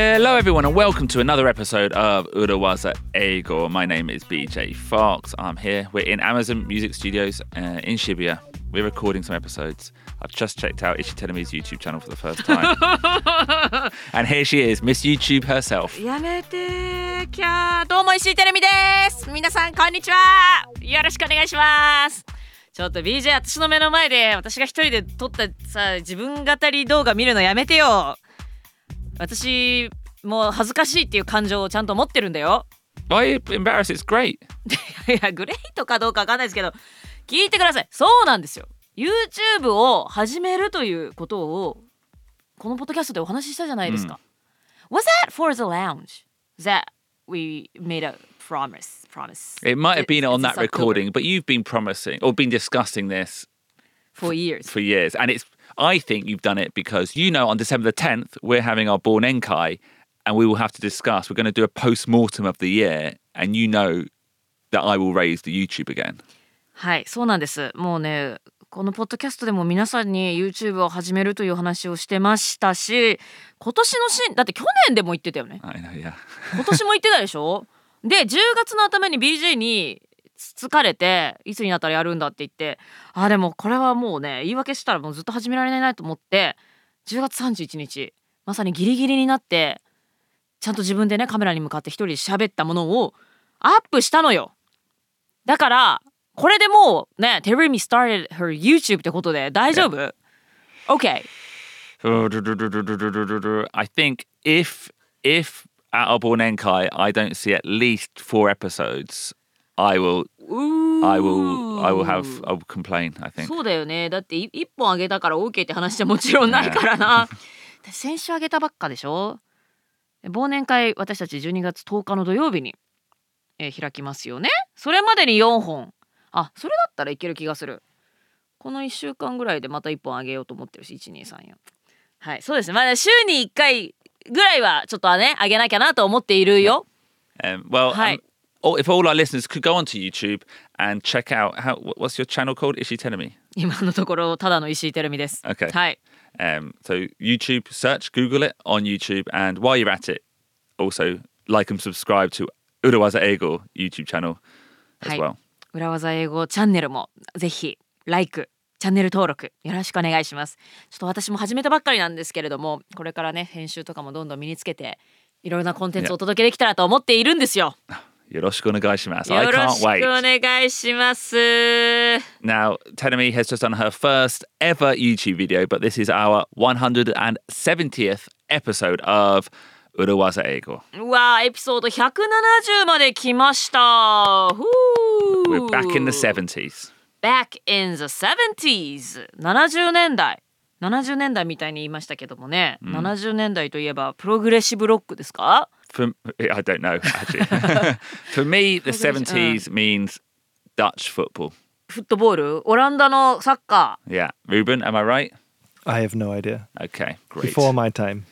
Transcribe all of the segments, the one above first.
Hello, everyone, and welcome to another episode of Urawaza Eigo. My name is BJ Fox. I'm here. We're in Amazon Music Studios uh, in Shibuya. We're recording some episodes. I've just checked out Ishitelemi's YouTube channel for the first time. and here she is, Miss YouTube herself. やめてきゃどうも石井テレミです皆さんこんにちはよろしくお願いしますちょっと BJ 私の目の前で私が一人で撮ったさ自分語り動画見るのやめてよ私もう恥ずかしいっていう感情をちゃんと持ってるんだよ Why are you embarrassed? It's great. いやグレートかどうかわかんないですけど聞いてくださいそうなんですよ YouTube を始めるということをこのポッドキャストでお話ししたじゃないですか、Was that for the lounge? That we made a promise promise It might have been on that recording, but you've been promising or been discussing this for years for years. And it's I think you've done it because you know on December the 10th, we're having our Born Enkai and we will have to discuss. We're going to do a post mortem of the year, and you know that I will raise the YouTube again. はいそうなんですもうねこのポッドキャストでも皆さんに YouTube を始めるという話をしてましたし今年のシーンだって去年でも言ってたよね I know, yeah. 今年も言ってたでしょで10月の頭に BJ につかれていつになったらやるんだって言ってあでもこれはもうね言い訳したらもうずっと始められないなと思って10月31日まさにギリギリになってちゃんと自分でねカメラに向かって一人で喋ったものをアップしたのよだからこれでもうね Terumi started her YouTube ってことで大丈夫 ?OK I think if if at our Born Enkai I don't see at least four episodes, I will I will I will have I will complain. I think. そうだよね。だってい一本あげたから OK って話じゃもちろんないからな。先週あげたばっかでしょ？忘年会私たち12月10日の土曜日に、えー開きますよね。それまでに4本。あそれだったらいける気がする。この1週間ぐらいでまた1本あげようと思ってるし1234はいそうですね。まだ週に1回ぐらいはちょっとねあげなきゃなと思っているよ。Um, well, Hi. um, all- if all our listeners could go onto YouTube and check out how what- what's your channel called? Is she telling me? 今のところただの石井てるみです、Okay. はい Um, so YouTube search, Google it on YouTube, and while you're at it, also like and subscribe to Urawaza Ego YouTube channel as はい well. 裏技英語チャンネルもぜひ like チャンネル登録よろしくお願いしますちょっと私も始めたばっかりなんですけれどもこれからね編集とかもどんどん身につけていろいろなコンテンツをお届けできたらと思っているんですよ Yoroshiku onegaishimasu. I よろしく.お願いします Now, Tenemi has just done her first ever YouTube video, but this is our 170th episode of Urawaza Ego. うわーエピソード170まで来ました We're back in the 70s. Back in the 70s 70年代70年代みたいに言いましたけどもね、70年代といえばプログレッシブロックですか For I don't know actually. For me, the 70s means Dutch football. フットボールオランダのサッカ Yeah, Ruben, am I right? I have no idea. Okay, great. Before my time.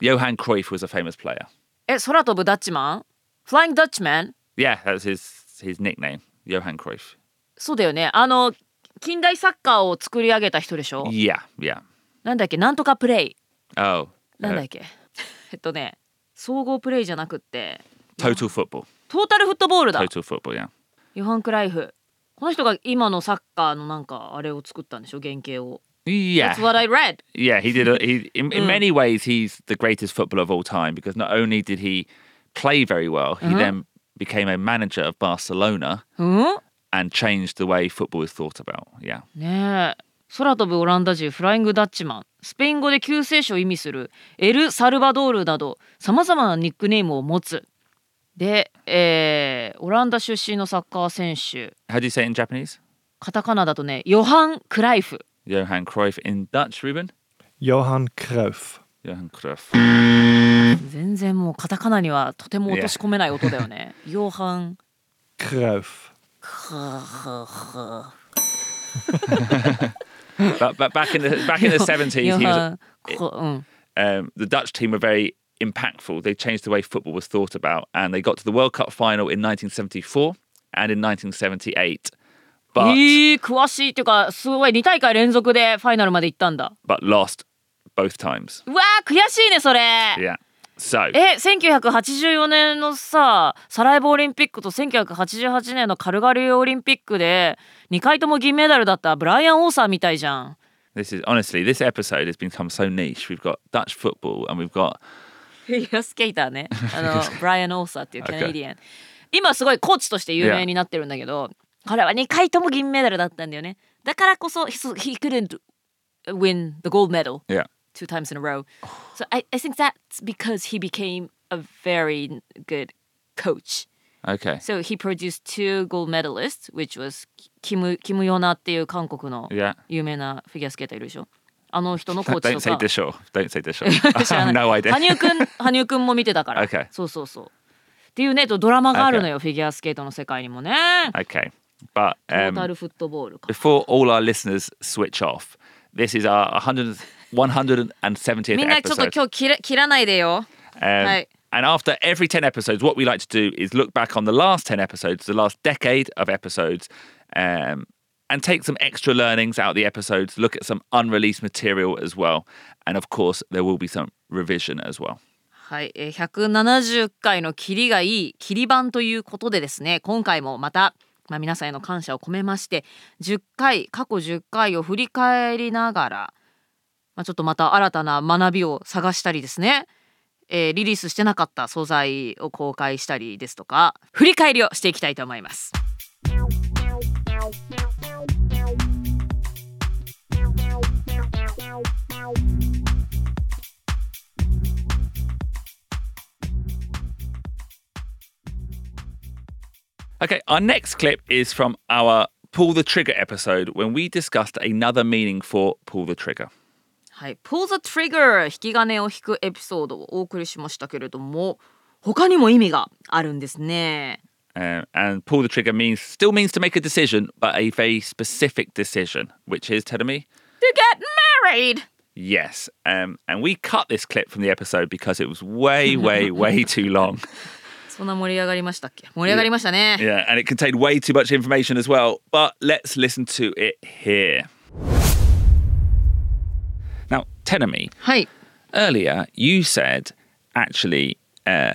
Johan Cruyff was a famous player. ーえ空飛ぶダッチマンフライングダッチマン Yeah, that was his his nickname, Johan Cruyff. そうだよねあの近代サッカーを作り上げた人でしょ Yeah, yeah. なんだっけなんとかプレイ Oh, なんだ uh, っけえっとね 総合プレイじゃなくって total football. トータルフットボールだ Total football. Yeah. ヨハン・クライフこの人が今のサッカーのなんかあれを作ったんでしょ原型を Yeah. That's what I read Yeah, he did. A, he in, in many ways, he's the greatest footballer of all time because not only did he play very well, he then became a manager of Barcelona うん and changed the way football is thought about. Yeah, ねえ空飛ぶオランダ人フライングダッチマンスペイン語で救世主を意味するエル・サルバドールなどさまざまなニックネームを持つで、えーオランダ出身のサッカー選手 how do you say it in Japanese? カタカナだとねヨハン・クライフ Johan Cruyff in Dutch, Ruben? Johan Cruyff. Johan Cruyff. 全然もうカタカナにはとても落とし込めない音だよねヨハン Cruyff. は but, but back in the back in the seventies, ヨ he ハ was, ンこうん um, the Dutch team were very impactful. They changed the way football was thought about, and they got to the World Cup final in 1974 and in 1978. But えー、詳しいっていうかすごい2大会連続でファイナルまで行ったんだ but lost both times. うわー悔しいねそれ Yeah. So, え1984年のさサラエボオリンピックと1988年のカルガリーオリンピックで2回とも銀メダルだったブライアン・オーサーみたいじゃん。this is honestly, this episode has become so niche. We've got Dutch football and we've got フィギュアスケーターね。あのブライアン・オーサーっていうキャナディアン、今すごいコーチとして有名になってるんだけど、彼は2回とも銀メダルだったんだよね。だからこそ he couldn't win the gold medal yeah. two times in a row so I, I think that's because he became a very good coach Okay. so he produced two gold medalists which was キムキムヨナっていう韓国の Yeah. 有名なフィギュアスケーターいるでしょあの人のコーチ Don't と say か Dishore. Don't say Dishore. 知ら I ない have no idea. 羽生くん羽生くんも見てたから、 Okay. そうそうそうっていうねとドラマがあるのよ、フィギュアスケートの世界にもね、 Okay. But トー um, タルフットボールか before all our listeners switch off, this is our 100, 170th みんなちょっと episode. 今日切ら切らないでよ Um, Right. And after every 10 episodes, what we like to do is look back on the last 10 episodes, the last decade of episodes, um, and take some extra learnings out of the episodes, look at some unreleased material as well. And of course, there will be some revision as well. はい、えー170回の切りがいい切り版ということでですね今回もまた、まあ、皆さんへの感謝を込めまして10回過去10回を振り返りながら、 まあ、ちょっとまた新たな学びを探したりですね、えーリリースしてなかった素材を公開したりですとか振り返りをしていきたいと思います。Okay, our next clip is from our Pull the Trigger episode when we discussed another meaning for pull the trigger. はい、Pull the Trigger 引き金を引くエピソードをお送りしましたけれども他にも意味があるんですね。 Um, and pull the trigger means still means to make a decision, but a very specific decision, which is telling me To get married! yes. Um, and we cut this clip from the episode because it was way, way, way too long. そんな盛り上がりましたっけ盛り上がりましたね。 Yeah, and it contained way too much information as well. But let's listen to it here. Terumi. Hi. Earlier, you said actually uh,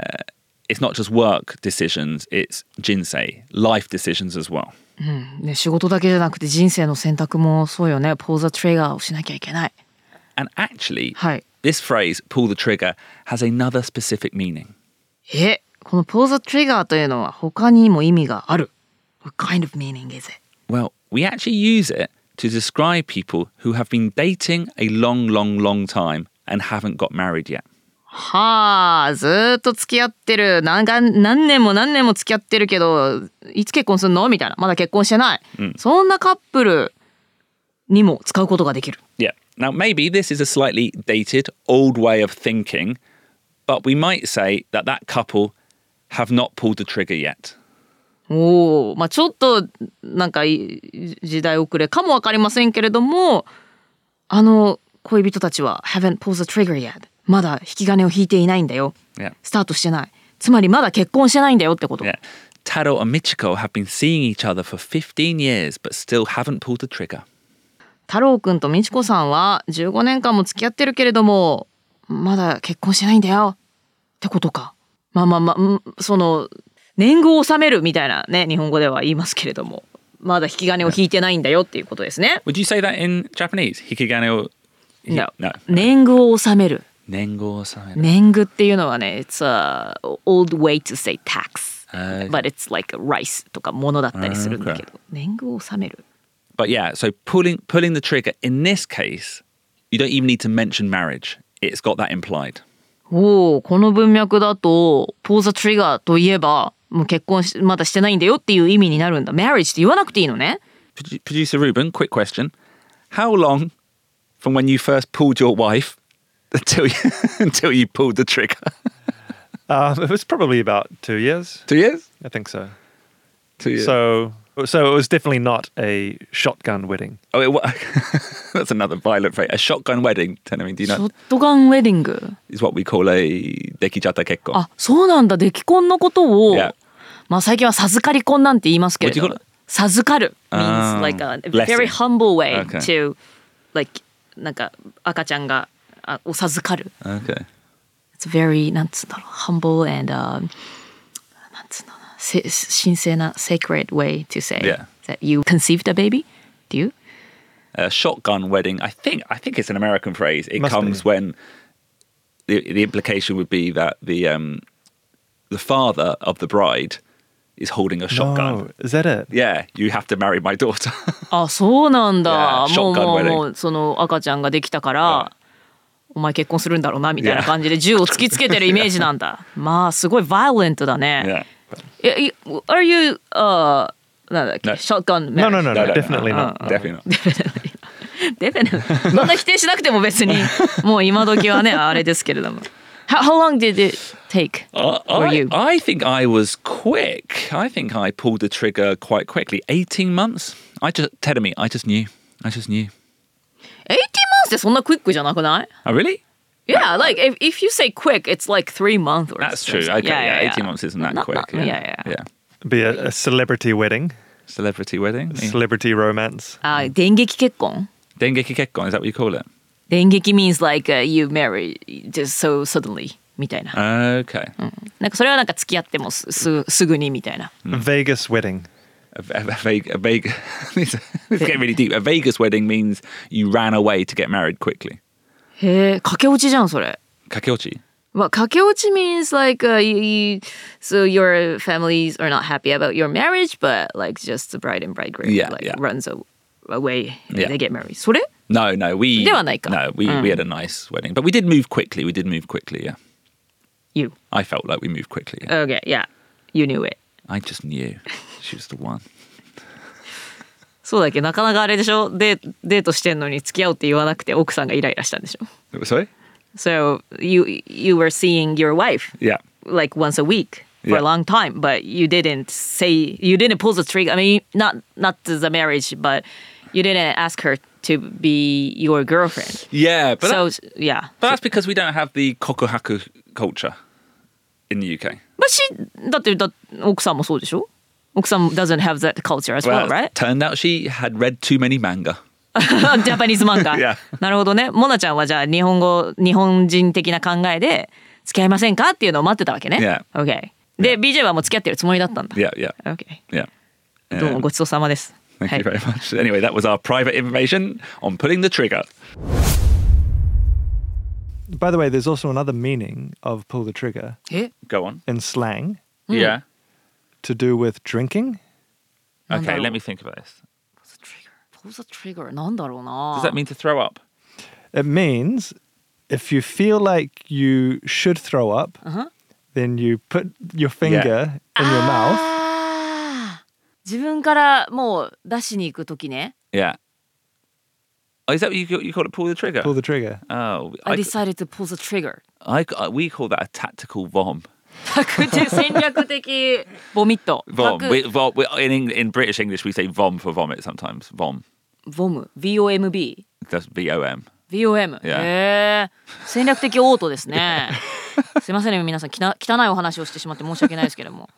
it's not just work decisions, it's jinsei, life decisions as well. Hmm. うんね、仕事だけじゃなくて人生の選択もそうよね。pull the trigger をしなきゃいけない。And actually, はい。this phrase, pull the trigger, has another specific meaning. え、この pull the trigger というのは他にも意味がある。What kind of meaning is it? Well, we actually use it to describe people who have been dating a long, long, long time and haven't got married yet. はあ、ずーっと付き合ってる。なんか何年も何年も付き合ってるけど、いつ結婚するのみたいな。まだ結婚してない。そんなカップルにも使うことができる。 Yeah. Now, maybe this is a slightly dated, old way of thinking, but we might say that that couple have not pulled the trigger yet. おお、まあちょっとなんかい時代遅れかもわかりませんけれども、あの恋人たちは haven't pulled the trigger yet。まだ引き金を引いていないんだよ。Yeah. スタートしてない。つまりまだ結婚してないんだよってこと。Yeah. Taro and Michiko have been seeing each other for 15 years, but still haven't pulled the trigger. 太郎くんと美智子さんは15年間も付き合ってるけれども、まだ結婚してないんだよってことか。まあまあまあうん、その年貢を納めるみたいなね、日本語では言いますけれども、まだ引き金を引いてないんだよっていうことですね。Would you say that in Japanese? Hikigane or... No. No. 年貢を納める。Nengo or something. 年貢っていうのはね、it's a old way to say tax. But it's like rice とかものだったりするんだけど、年貢を納める。But yeah, so pulling pulling the trigger in this case, you don't even need to mention marriage. It's got that implied. おお、この文脈だと、pull the trigger といえば、もう結婚しまだしてないんだよっていう意味になるんだ。marriage って言わなくていいのね。 Produ- Producer Ruben, quick question: How long from when you first pulled your wife until you until you pulled the trigger? Um, it was probably about two years. Two years. I think so. Two years. So, so it was definitely not a shotgun wedding. oh, it, wa- that's another violent phrase. A shotgun wedding. Tell me, do you ショ know? ットガンウェディング。 Is what we call a dekijata kekko. あ、そうなんだ。出来婚のことを、 Yeah. まあ最近は授かり婚なんて言いますけれ What do ど you call it? 授かる means あー like a blessing. very humble way Okay. to like なんか赤ちゃんがあを授かる。 Okay. it's very なんつうんだろう humble and、uh, なんつうんだろうなせ神聖な sacred way to say Yeah. that you conceived a baby. Do you? A shotgun wedding. I think I think it's an American phrase. It Must comes be. when the the implication would be that the um the father of the bride is holding a shotgun. No, is that it? Yeah, you have to marry my daughter. あそうなんだ。Yeah, もう shotgun もう wedding. もうその赤ちゃんができたから、お前結婚するんだろうなみたいな Yeah. 感じで銃を突きつけてるイメージなんだ。まあすごいバイオレントだね。Are you uh no, like no. shotgun no, No, no, no, no, no, definitely no. not. Uh, uh, uh. Definitely not. definitely. そんな否定しなくても別にもう今時はねあれですけれども。How, how long did it take uh, for I, you? I think I was quick. I think I pulled the trigger quite quickly. 18 months. I just, Terumi, I just knew. I just knew. 18 months ってそんなクイックじゃなくない Oh, really? Yeah, like if, if you say quick, it's like three months or That's something. true. Okay, yeah, yeah, 18 months isn't that Not- quick. not- yeah, yeah. yeah. Be a, a celebrity wedding, Celebrity wedding. Yeah. celebrity romance. あ、電撃結婚 Dengeki kekkon, is that what you call it? 電撃 means like、uh, you marry just so suddenly みたいな。 Okay. なんかそれはなんか付き合ってもすすすぐにみたいな。 Vegas wedding. A, a, a, Vegas, a Vegas, this is getting really deep. A Vegas wedding means you ran away to get married quickly. へえ、駆け落ちじゃんそれ。 Kakeochi. Well, 駆け落ち means like、uh, you, you, so your families are not happy about your marriage, but like just the bride and bridegroom Yeah, like yeah. runs a, away and Yeah. they get married. それ No, no, we. ではないか。 No, we, we had a nice wedding. But we did move quickly. We did move quickly, yeah. You. I felt like we moved quickly. yeah. Okay, yeah. You knew it. I just knew she was the one. そうだっけなかなかあれでしょデデートしてんのに付き合おうって言わなくて奥さんがイライラしたんでしょ Sorry? So you you were seeing your wife Yeah. like once a week for Yeah. a long time, but you didn't say you didn't pull the trigger. I mean, not not the marriage, but you didn't ask her to be your girlfriend. Yeah, but, so that- yeah, but that's because we don't have the kokohaku culture in the UK. but she だってだ奥さんもそうでしょ奥さん doesn't have that culture as well, Well, right? turned out she had read too many manga. ジャパニーズ漫画。Yeah. なるほどね。モナちゃんはじゃあ日本語日本人的な考えで付き合いませんかっていうのを待ってたわけね。Yeah. OK。で、BJ はもう付き合ってるつもりだったんだ。Yeah, yeah, OK。yeah. どうも Um, ごちそうさまです。Thank はい you very much. Anyway, that was our private information on pulling the trigger. By the way, there's also another meaning of pull the trigger え Go on. in slang Yeah. to do with drinking. Okay, Nandaro. let me think about this. Pull the trigger なんだろうな Does that mean to throw up? It means if you feel like you should throw up, Uh-huh. then you put your finger in your mouth. あー自分からもう出しに行くときね。 Yeah. Oh, is that what you, you call it? Pull the trigger? Pull the trigger. oh, I I, decided to pull the trigger. I, I- we call that a tactical vom. 策略戦略的ボミット。Vom. 策 We, vom we, in, Eng- in British English, we say vom for vomit sometimes. Vom. ボム。VOMB。That's V O M. VOM。Yeah. へえ。戦略的オートですね。すいませんね皆さんきな汚いお話をしてしまって申し訳ないですけども。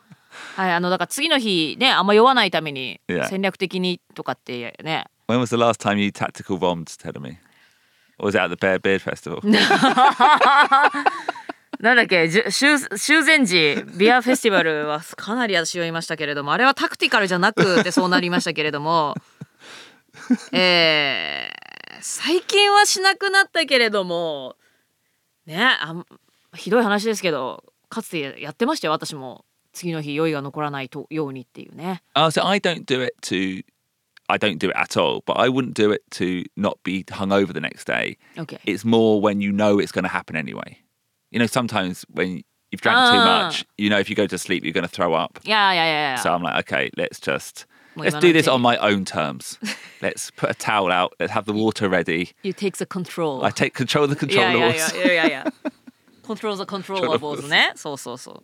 はいあのだから次の日ねあんま酔わないために Yeah. 戦略的にとかってね When was the last time you tactical vommed, tell me? Or was it at the Bear Beard Festival? なんだっけじゅ修修善寺ビアフェスティバルはかなり私は言いましたけれどもあれはタクティカルじゃなくてそうなりましたけれども えー、最近はしなくなったけれどもねあんひどい話ですけどかつてやってましたよ私も次の日酔いが残らないとようにっていうね Oh, so I don't do it to. I don't do it at all, but I wouldn't do it to not be hungover the next day. OK It's more when you know it's going to happen anyway. You know, sometimes when you've drank too Ah. much, you know, if you go to sleep, you're going to throw up. いやいやいやいや So I'm like, okay, let's just Well, let's you do wanna this take- on my own terms. let's put a towel out. Let's have the water ready. You take the control I take control of the いやいやい controllables. やいやいや Control the controllables ねそうそうそう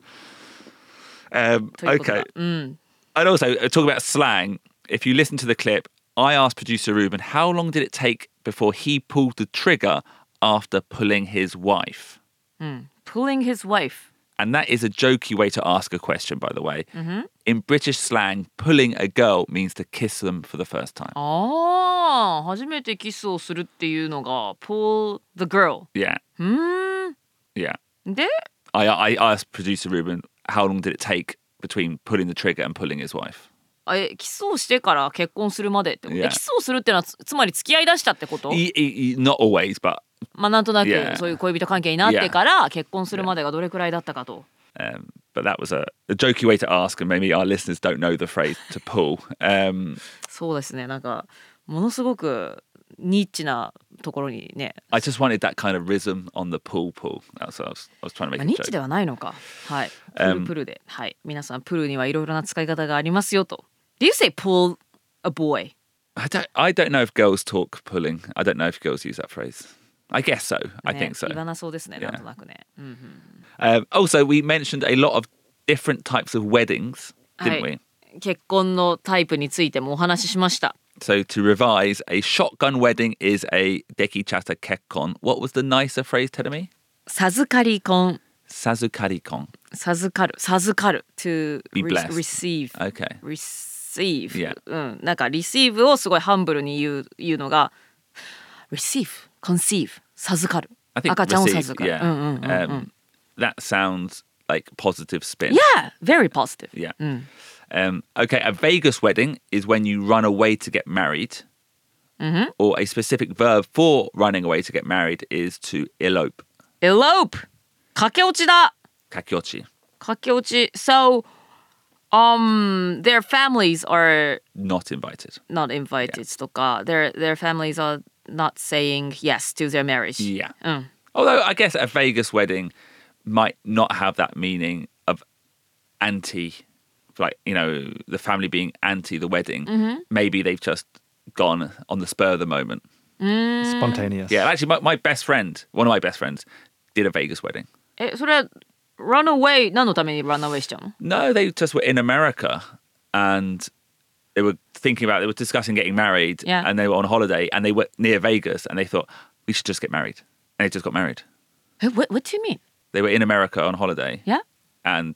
Um, ということだ okay. うん And also, uh, talk about slang. If you listen to the clip, I asked producer Ruben, how long did it take before he pulled the trigger after pulling his wife? Pulling his wife And that is a jokey way to ask a question, by the way. In British slang, pulling a girl means to kiss them for the first time. ああ初めてキスをするっていうのが pull the girl Yeah, うーん yeah. で I, I asked producer Ruben how long did it take between pulling the trigger and pulling his wife. あえキスをしてから結婚するまでってこと、 Yeah. えキスをするってのはつつまり付き合いだしたってこと E- e- e- not always, but まあなんとなく.そういう恋人関係になってから結婚するまでがどれくらいだったかと。um, but that was a, a jokey way to ask, and maybe our listeners don't know the phrase to pull. Um, そうですねなんかものすごくニッチなところにね、I just wanted that kind of rhythm on the pull pull. That's what I was, I was trying to ま make ニッチ.ではないのか。はい。プルプルで。はい。皆さんプルにはいろいろな使い方がありますよと。Do you say pull a boy? I don't, I don't know if girls talk pulling. I don't know if girls use that phrase. I guess so. I ね think so. 言わなそうですね、 Yeah. なんとなくね。うんうん、 Um, also, we mentioned a lot of different types of weddings, は didn't い we?。結婚のタイプについてもお話ししました。 So to revise, a shotgun wedding is a deki chata kekkon. What was the nicer phrase, Terumi? 授かり婚。 Sazukarikon. 授かる。授かる。to Be re- blessed. receive. Okay. receive、 Yeah. うん、なんか receive をすごいハンブルに言う言うのが receive conceive 授かる I think 赤ちゃんを receive, 授かる、 yeah. うんうんうんうん Um, that sounds like positive spin. yeah very positive Yeah. うん、 Um, okay, a Vegas wedding is when you run away to get married, or a specific verb for running away to get married is to elope. elope 駆け落ちだ Kakyochi. 駆け落ち so um their families are Not invited. not invited とか their their families are not saying yes to their marriage Yeah. うん Although I guess a Vegas wedding might not have that meaning of anti, like, you know, the family being anti the wedding. Maybe they've just gone on the spur of the moment. Spontaneous. Yeah, actually, my, my best friend, one of my best friends, did a Vegas wedding. えそれは run away 何のために run away しちゃうの No, they just were in America and they were thinking about, they were discussing getting married Yeah. and they were on holiday and they were near Vegas and they thought, we should just get married. And they just got married. what, what do you mean? They were in America on holiday Yeah? and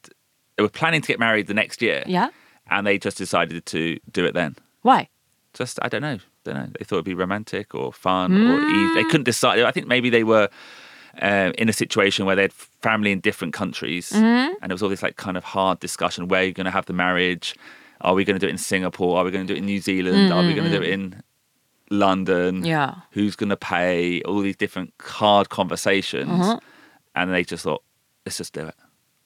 they were planning to get married the next year. Yeah? And they just decided to do it then. Why? Just, I don't know. Don't know. They thought it'd be romantic or fun or easy. They couldn't decide. I think maybe they were uh, in a situation where they had family in different countries and it was all this like kind of hard discussion where you're going to have the marriage? Are we going to do it in Singapore? Are we going to do it in New Zealand? Are we going to do it in London? Yeah. Who's going to pay? All these different hard conversations. And they just thought, let's just do it.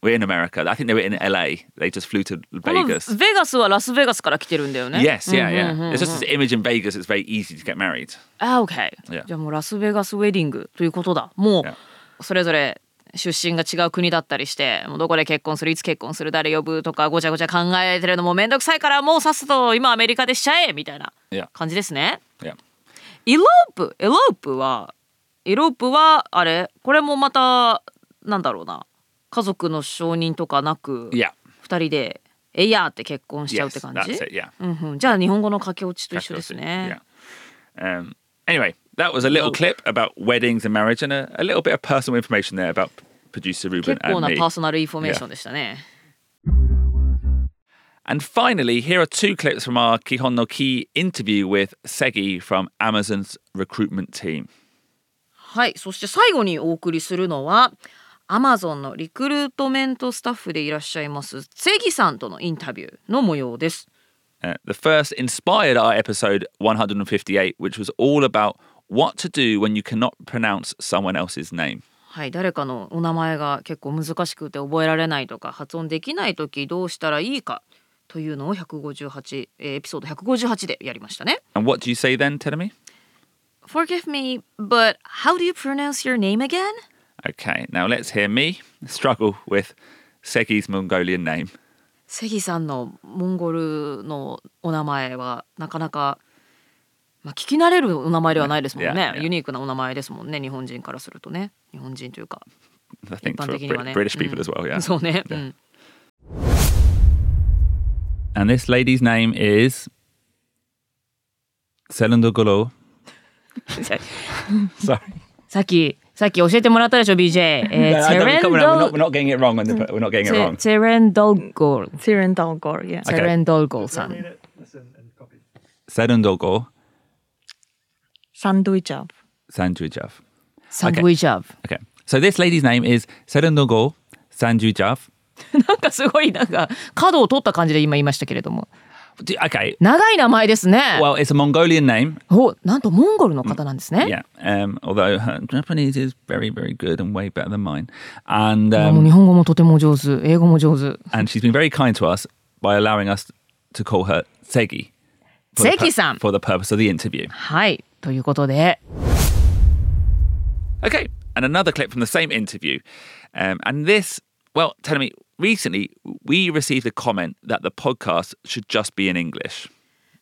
We're in America. I think they were in LA. They just flew to この Vegas. ベガスはラスベガスから来てるんだよね。 Yes, yeah, yeah. There's just this image in Vegas. It's very easy to get married. あ、OK。 Yeah. じゃあもうラスベガスウェディングということだ。も Yeah. うそれぞれ 出身が違う国だったりして、もうどこで結婚する、いつ結婚する、誰呼ぶとかごちゃごちゃ考えてるのもめんどくさいからもうさっさと今アメリカでしちゃえみたいな感じですね。yeah. エロープ、エロープは、エロープはあれ？これもまたなんだろうな。家族の承認とかなく、Yeah. 二人でえいやーって結婚しちゃうって Yes, 感じ that's it, yeah. うんうん、じゃあ日本語の駆け落ちと一緒ですね。Yeah. Um, anyway, that was a little clip about weddings and marriage and a, a little bit of personal information there about producer Ruben 結構 and な me. パーソナルインフォメーションでしたね。 And finally, here are two clips from our Kihon no Ki interview with Segi from Amazon's recruitment team. はい、そして最後にお送りするのは Amazon のリクルートメントスタッフでいらっしゃいますセギさんとのインタビューの模様です。 Uh, the first inspired our episode 158, which was all about what to do when you cannot pronounce someone else's name. はい、誰かのお名前が結構難しくて覚えられないとか発音できない時どうしたらいいかというのを158えーエピソード158でやりましたね。And what do you say then, Terumi? Forgive me, but how do you pronounce your name again? Okay, now let's hear me struggle with Segi's Mongolian name. セギさんのモンゴルのお名前はなかなか、まあ、聞き慣れるお名前ではないですもんね。ユニークなお名前ですもんね。日本人からするとね。日本人というか。一般的にはね。and this lady's name is. セルンドゴロさっき。さっき教えてもらったでしょ、BJ。セレンドゴ。セレンドゴ。チアブ Okay. So this lady's name is Serendogo Sanjujav. なんかすごいなんか角を取った感じで今言いましたけれども Okay. 長い名前ですね Well, it's a Mongolian name. おなんとモンゴルの方なんですね、Yeah. Um, although her Japanese is very, very good and way better than mine. And あもう um, 日本語もとても上手英語も上手 and she's been very kind to us by allowing us to call her Segi. the pur- Segi-san. For the purpose of the interview. はいということで Okay, and another clip from the same interview. Um, and this, well, tell me, recently we received a comment that the podcast should just be in English.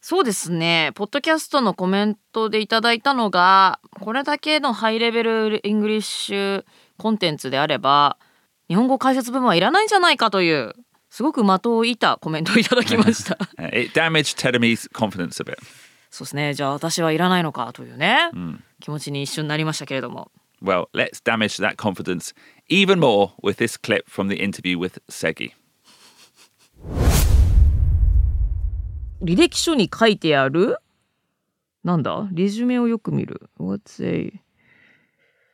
そうですねポッドキャストのコメントでいただいたのがこれだけのハイレベルイングリッシュコンテンツであれば日本語解説部分はいらないんじゃないかというすごく的を射たコメントをいただきました Uh, it damaged Teremi's confidence a bit. そうですねじゃあ私はいらないのかというね、気持ちに一瞬なりましたけれども Well, let's damage that confidence even more with this clip from the interview with Segi. 履歴書に書いてあるなんだレジュメをよく見る What's a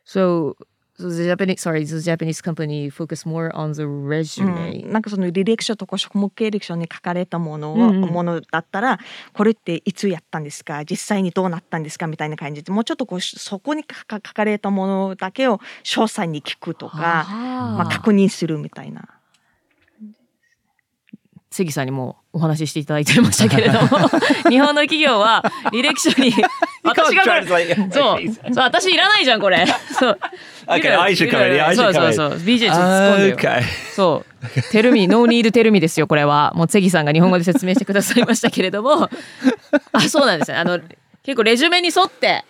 So, so the Japanese sorry the Japanese company focus more on the う resume、ん。なんかその履歴書とか職務経歴書に書かれたものを、うんうん。ものだったらこれっていつやったんですか？実際にどうなったんですか？みたいな感じで。もうちょっとこうそこに書か書かれたものだけを詳細に聞くとか、まあ、確認するみたいな。関さんにもお話ししていただいてましたけれども 日本の企業は履歴書に 私がこれ.そうそう私いらないじゃんこれ そう Okay, そうそうそう. BJ ちょっと突っ込んで.そう。テルミ、ノーニードテルミですよ、これは。もう、関さんが日本語で説明してくださいましたけれども。あ、そうなんですね。あの、結構レジュメに沿って、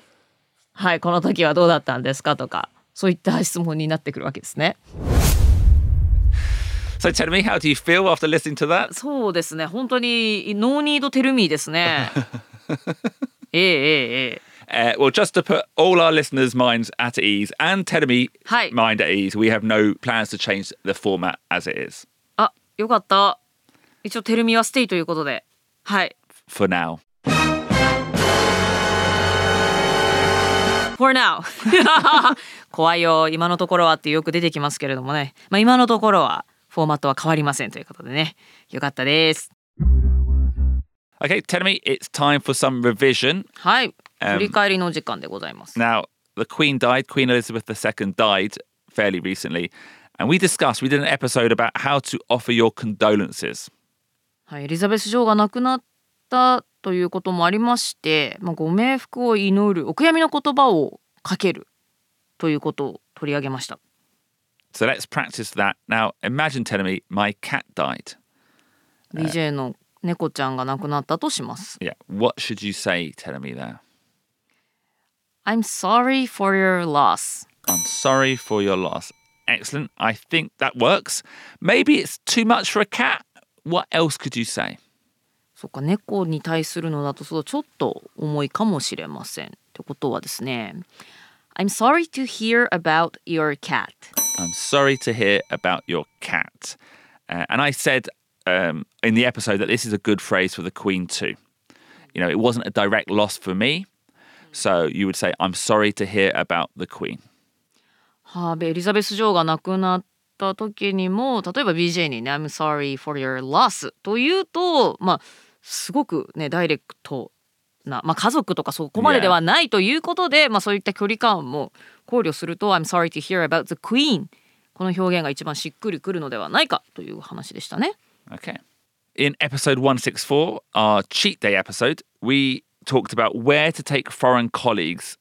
はい、この時はどうだったんですかとか、そういった質問になってくるわけですね。So tell me, how do you feel after listening to that? そうですね。本当に、ノーニードテルミーですね。ええええええ Uh, well, just to put all our listeners' minds at ease and Teremi Hi. mind at ease, we have no plans to change the format as it is あ、よかった。一応、テルミはステイということで。はい。for now. For now 怖いよ今のところはってよく出てきますけれどもね、まあ、今のところはフォーマットは変わりませんということでねよかったです Okay, Teremi, it's time for some revision. はいうん振り返りの時間でございます、Now, the Queen died, Queen Elizabeth II died fairly recently, and we discussed, we did an episode about how to offer your condolences. はい、エリザベス女王が亡くなったということもありまして、まあ、ご冥福を祈るお悔やみの言葉をかけるということを取り上げました So let's practice that. Now, imagine telling me my cat died. DJ の猫ちゃんが亡くなったとします Yeah, what should you say telling me there? I'm sorry for your loss I'm sorry for your loss. Excellent. I think that works. Maybe it's too much for a cat. What else could you say? そっか猫に対するのだとそうちょっと重いかもしれません。ってことはですね I'm sorry to hear about your cat. I'm sorry to hear about your cat. Uh, and I said um, in the episode that this is a good phrase for the Queen too. You know, it wasn't a direct loss for me. So you would say, I'm sorry to hear about the Queen. はあ、エリザベス女王が亡くなった時にも例えば BJ にね「I'm sorry for your loss」というとまあすごくねダイレクト な、まあ、家族とかそこまでではないということで、まあ、そういった距離感も考慮すると「I'm sorry to hear about the Queen」この表現が一番しっくりくるのではないかという話でしたね。Okay. In episode 164, our cheat day episode, we talked about where to take foreign colleagues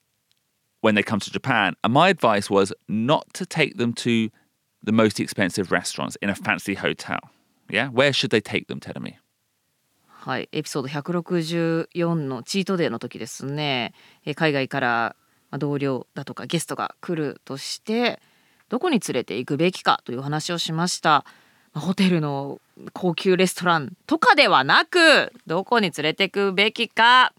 when they come to Japan. And my advice was not to take them to the most expensive restaurants in a fancy hotel. Yeah? Where should they take them, tell me? はい、エピソード164のチートデーの時ですね、えー海外からまあ同僚だとかゲストが来るとしてどこに連れて行くべきかという話をしました。まあホテルの高級レストランとかではなくどこに連れて行くべきか。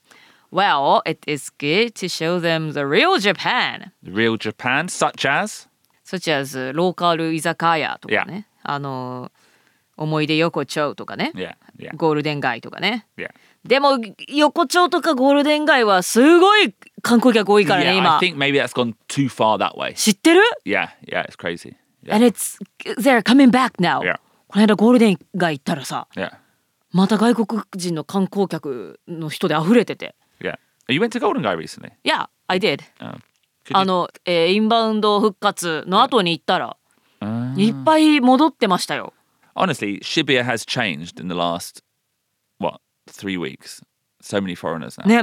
Well, it is good to show them the real Japan. The real Japan, such as? such as ローカル居酒屋とかね、あの思い出横丁とかね、Yeah, yeah, ゴールデン街とかね yeah. でも横丁とかゴールデン街はすごい観光客多いからね今 I think maybe that's gone too far that way. 知ってる Yeah, yeah, it's crazy. And it's they're coming back now Yeah. この間ゴールデン街行ったらさ yeah, また外国人の観光客の人で溢れてて yeah. You went to Golden Guy recently. Yeah I did Um, あの、えーインバウンド復活の後に行ったら Uh, いっぱい戻ってましたよ honestly, Shibuya has changed in the last what three weeks. So many foreigners now. Yeah.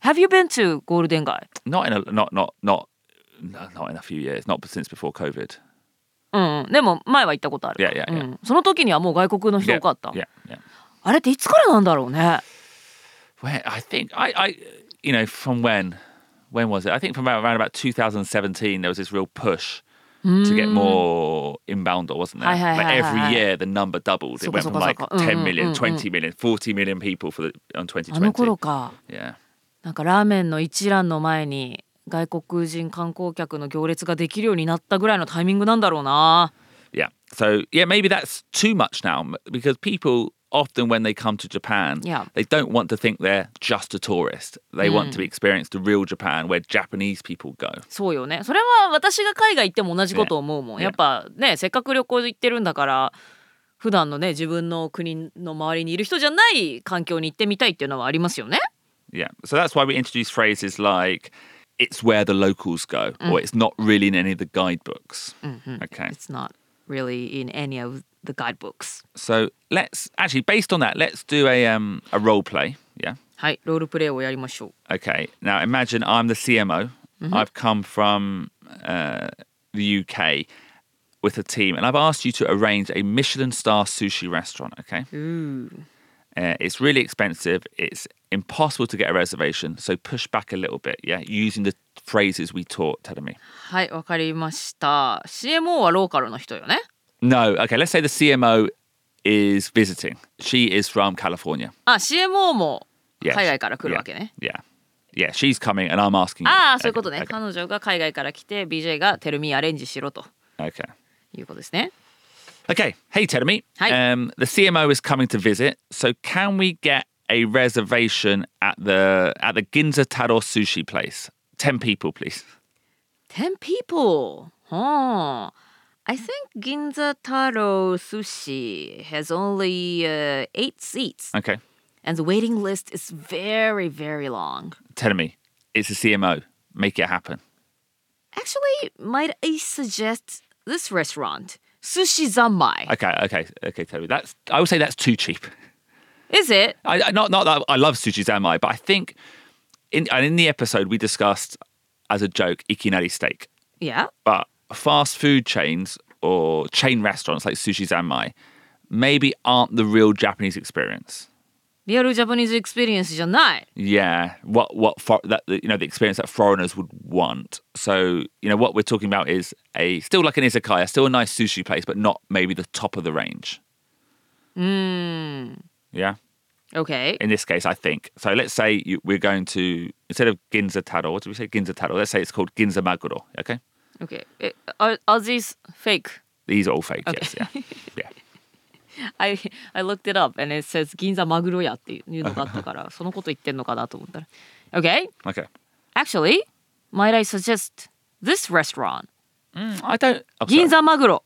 Have you been to Golden Gai? Not in a not not not not in a few years. Not since before COVID. Mm-hmm. Mm-hmm. Yeah, yeah, yeah. うん、その時にはもう外国の人多かった。Yeah, yeah, yeah. あれっていつからなんだろうね。When I think I I you know from when when was it? I think from around about 2017 there was this real push. To get more inbound, or wasn't there? Like every year the number doubled. It went from like soka. 10 Mm, million, mm, 20 million, 40 million people for the on あの頃 2020. か Yeah. なんかラーメンの一蘭の前に外国人観光客の行列ができるようになったぐらいのタイミングなんだろうな Yeah. So yeah, maybe that's too much now because people often when they come to Japan, Yeah. they don't want to think they're just a tourist. They want to experience the real Japan where Japanese people go. そうよねそれは私が海外行っても同じこと思うもん、 Yeah. やっぱねせっかく旅行行ってるんだから普段のね自分の国の周りにいる人じゃない環境に行ってみたいっていうのはありますよね Yeah. So that's why we introduce phrases like it's where the locals go or it's not really in any of the guidebooks. Okay. It's not really in any of the guidebooks. So let's actually, based on that, let's do a um, a role play. Yeah. Okay. Now imagine I'm the CMO. Mm-hmm. I've come from uh, the UK with a team, and I've asked you to arrange a Michelin star sushi restaurant. Okay. Ooh. Uh, it's really expensive. It's impossible to get a reservation. So push back a little bit. Yeah, using the phrases we taught, Terumi. はい、わかりました。CMO はローカルの人よね。no. Okay. Let's say the CMO is visiting. She is from California. Ah, cmo も Yes. 海外から来るわけね。Yeah. Yeah. She's coming and I'm asking. you. Ah, ああ、そういうことね。Okay. 彼女が海外から来て、BJ がテルミアレンジしろと Okay. いうことですね。Okay. Hey, Terumi. Hi. Um, the CMO is coming to visit. So can we get a reservation at the at the Ginza Taro sushi place? Ten people, please. 10 people! Huh. I think Ginza Taro Sushi has only uh, 8 seats Okay. and the waiting list is very very long Tell me, it's a CMO. Make it happen. actually might I suggest this restaurant Sushi Zanmai Okay. Okay. Okay. Tell me, That's. I would say that's too cheap. is it I, I not not that I love sushi zanmai, but I think in and in the episode we discussed as a joke ikinari steak. yeah but fast food chains or chain restaurants like Sushi Zanmai maybe aren't the real Japanese experience. リアルジャパニーズエクスペリエンスじゃない Yeah, what what for, that you know the experience that foreigners would want. So you know what we're talking about is a still like an izakaya, still a nice sushi place, but not maybe the top of the range. Yeah, Okay in this case, I think. So let's say you, we're going to instead of Ginza Taro, what do we say? Ginza Taro. Let's say it's called Ginza Maguro. Okay, Okay え are, are these fake these are all fake. Okay. Yes, yeah, yeah. I I looked it up and it says 銀座マグロ屋っていうのがあったからそのこと言ってんのかなと思ったら Okay Okay. actually might I suggest this restaurant I don't. Oh, sorry. 銀座マグロ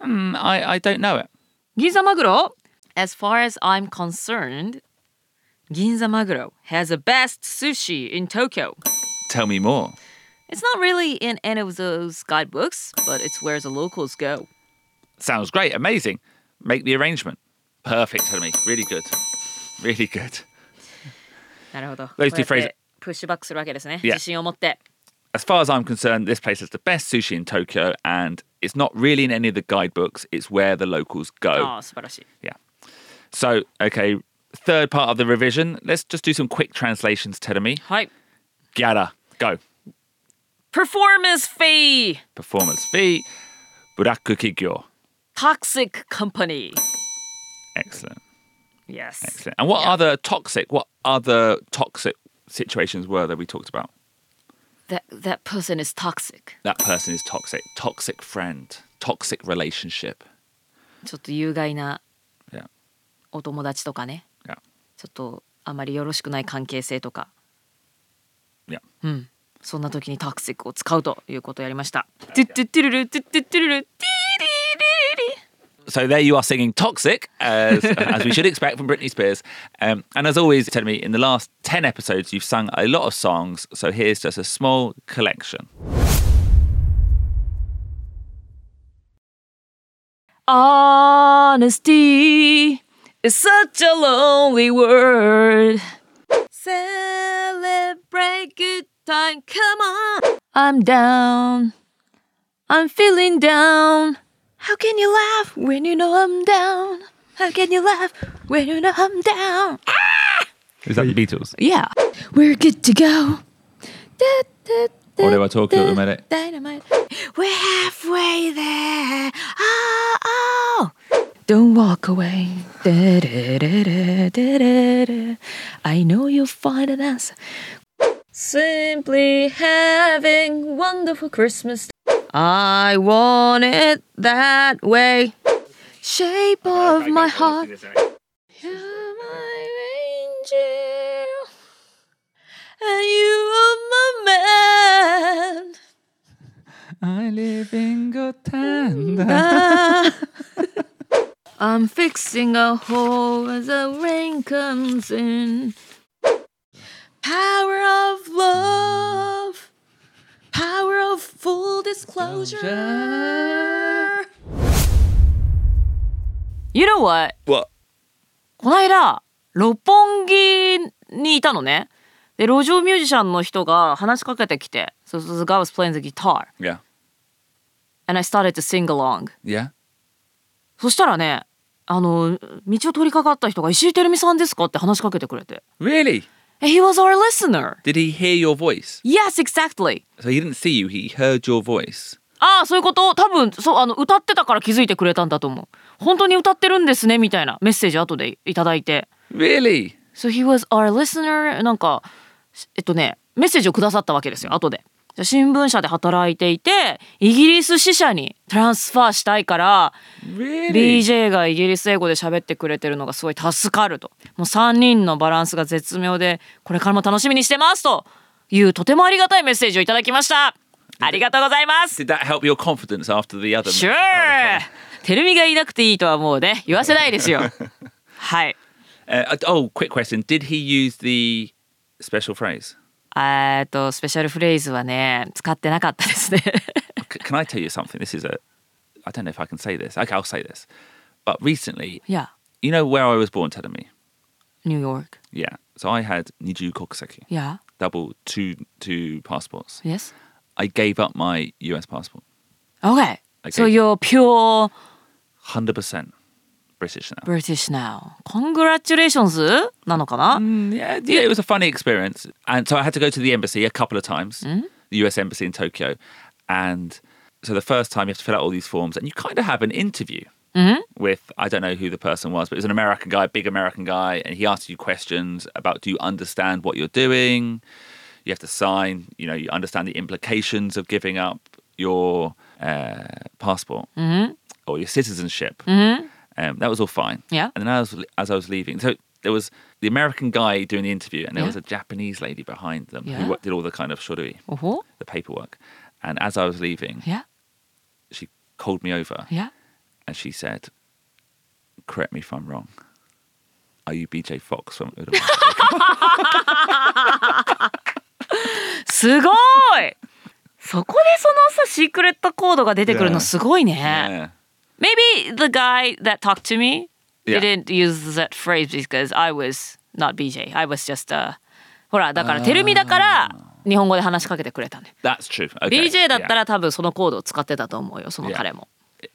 Mm, I I don't know it. 銀座マグロ As far as I'm concerned 銀座マグロ has the best sushi in Tokyo Tell me more. It's not really in any of those guidebooks but it's where the locals go Sounds great. Amazing. Make the arrangement. Perfect, Tony. Really good. Really good. なるほど Those two こうやって phrases- プッシュバックするわけですね Yeah. 自信を持って As far as I'm concerned, this place has the best sushi in Tokyo, and it's not really in any of the guidebooks. It's where the locals go. ああ素晴らしい Yeah. So, okay, third part of the revision. Let's just do some quick translations, Tedemi. はい Gyara, go. Performance fee Performance fee. Buraku kigyo. toxic company Excellent. Yes Excellent. And what Yeah. other toxic, what other toxic situations were there we talked about? that that person is toxic That person is toxic. Toxic friend. Toxic relationship. ちょっと有害な Yeah. お友達とかね Yeah. ちょっと あまりよろしくない関係性とか Yeah. うん そんな時にタクシックを使うということをやりました。トゥットゥットゥルルトゥットゥットゥルルティリリリリ So there you are singing Toxic, as, as we should expect from Britney Spears. Um, and as always, tell me, in the last 10 episodes, you've sung a lot of songs. So here's just a small collection. Honesty is such a lonely word. Celebrate good time. Come on. I'm down. I'm feeling down. How can you laugh when you know I'm down? How can you laugh when you know I'm down? Ah! Is that the Beatles? Yeah. We're good to go. Da, da, da, Och det var tråkigt med det. Dynamite. We're halfway there. Oh, oh. Don't walk away. Da, da, da, da, da, da. I know you'll find an answer. Simply having wonderful Christmas. I want it that way. Shape of my heart. You're my angel. And you are my man. I live in good time. I'm fixing a hole as the rain comes in. Power of love, power of full disclosure. You know what? What? この間六本木にいたのね。で路上ミュージシャンの人が話しかけてきて、so the guy was playing the guitar, Yeah. and I started to sing along. Yeah. そしたらね、あの道を通りかかった人が石井てるみさんですかって話しかけてくれて。Really? He was our listener. Did he hear your voice? Yes, exactly. So he didn't see you, he heard your voice. ああ、そういうこと多分そうあの歌ってたから気づいてくれたんだと思う。本当に歌ってるんですねみたいなメッセージ後でいただいて。Really? So he was our listener なんかえっとねメッセージをくださったわけですよ後で。じゃあ新聞社で働いていてイギリス支社にトランスファーしたいから? BJ がイギリス英語で喋ってくれてるのがすごい助かるともう3人のバランスが絶妙でこれからも楽しみにしてますというとてもありがたいメッセージをいただきましたありがとうございます Did that help your confidence after the other? Sure テルミがいなくていいとはもうね言わせないですよはい Uh, oh, quick question. Did he use the special phrase? えっとスペシャルフレーズはね使ってなかったですね。can I tell you something? This is a I don't know if I can say this. Okay, I'll say this. But recently, yeah, you know where I was born, Terumi? New York. Yeah. So I had Niju Kokuseki. Yeah. Double two two passports. Yes. I gave up my US passport. Okay. So you're pure 100%. British now. British now Congratulations なのかな Mm, yeah, yeah, it was a funny experience, and so I had to go to the embassy a couple of times, the U.S. embassy in Tokyo, and so the first time you have to fill out all these forms, and you kind of have an interview with I don't know who the person was, but it was an American guy, big American guy, and he asks you questions about do you understand what you're doing? You have to sign, you know, you understand the implications of giving up your uh, passport or your citizenship. Um, that was all fine. Yeah. And then as, as I was leaving, so there was the American guy doing the interview, and there Yeah. was a Japanese lady behind them Yeah. who wo- did all the kind of shuri, おほ the paperwork. And as I was leaving, いや she called me over いや and she said, "Correct me if I'm wrong. Are you BJ Fox from Udawara?" すごいそこでそのさシークレットコードが出てくるの Yeah. すごいね。 yeah. Maybe the guy that talked to me Yeah. didn't use that phrase because I was not BJ. I was just a ほらだからテルミだから日本語で話しかけてくれたんで。That's true. Okay. BJ だった yeah. ら多分そのコードを使ってたと思うよその Yeah. 彼も。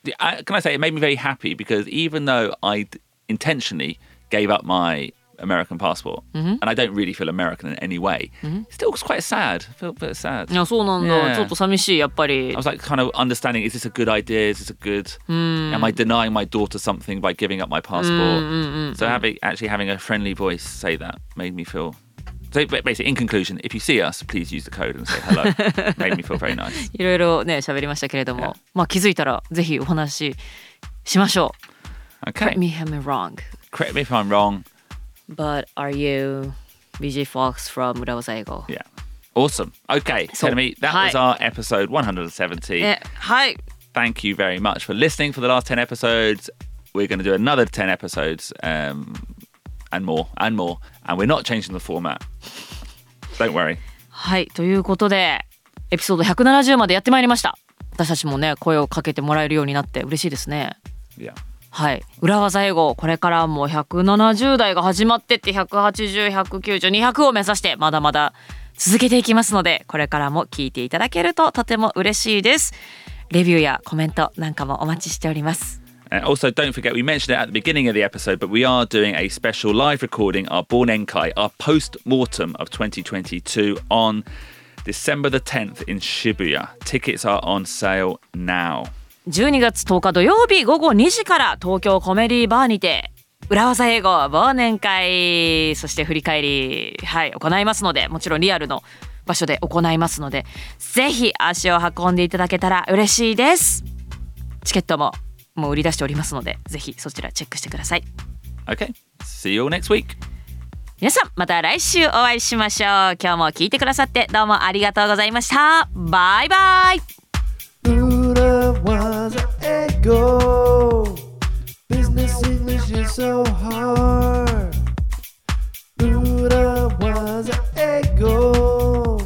The- I, can I say it made me very happy because even though I intentionally gave up my American passport and I don't really feel American in any way, it still was quite sad. I felt a bit sad. いやそうなんだ、 Yeah. ちょっと寂しいやっぱり I。was like kind of understanding is this a good idea? Is this a good am I denying my daughter something by giving up my passport? so having actually having a friendly voice say that made me feel so ba- basically in conclusion, if you see us, please use the code and say hello. made me feel very nice. いろいろね喋りましたけれども、 Yeah. まあ気づいたらぜひお話ししましょう。 Okay. Correct me if I'm wrong. Correct me if I'm wrong. But are you BJ Fox from 裏技英語 Yeah. Awesome. Okay, So, Tenemi, that was hi. our episode 170. えはい。Thank you very much for listening for the last 10 episodes. We're going to do another 10 episodes um, and more and more. And we're not changing the format. Don't worry. はい。ということで、エピソード170までやってまいりました。私たちもね、声をかけてもらえるようになって嬉しいですね。Yeah. はい。裏技英語、これからも170代が始まってって180、190、200を目指してまだまだ続けていきますので、これからも聞いていただけるととても嬉しいです。レビューやコメントなんかもお待ちしております。And also, don't forget, we mentioned it at the beginning of the episode, but we are doing a special live recording, our Bornenkai, our post mortem of 2022 on December the 10th in Shibuya. Tickets are on sale now. 12月10日土曜日午後2時から東京コメディバーにて裏技英語忘年会そして振り返りはい行いますのでもちろんリアルの場所で行いますのでぜひ足を運んでいただけたら嬉しいです。チケットももう売り出しておりますのでぜひそちらチェックしてください。Okay, see you next week. 皆さんまた来週お会いしましょう。今日も聞いてくださってどうもありがとうございました。バイバイ ego. Business English is so hard. Buddha was an ego.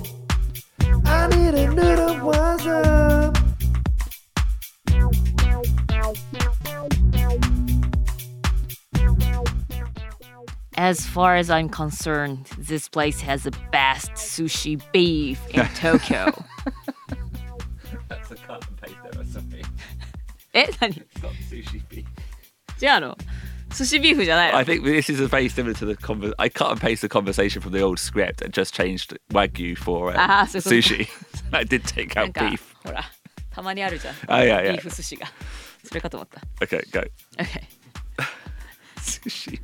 I need a noodle was a. As far as I'm concerned, this place has the best sushi beef in Tokyo. え何違うの寿司ビーフじゃないの I think this is very similar to the conversation. I cut and paste the conversation from the old script and just changed wagyu for um, ah, sushi. I did take out か beef. ほらたまにあるじゃん Ah, Okay, go. OK Sushi.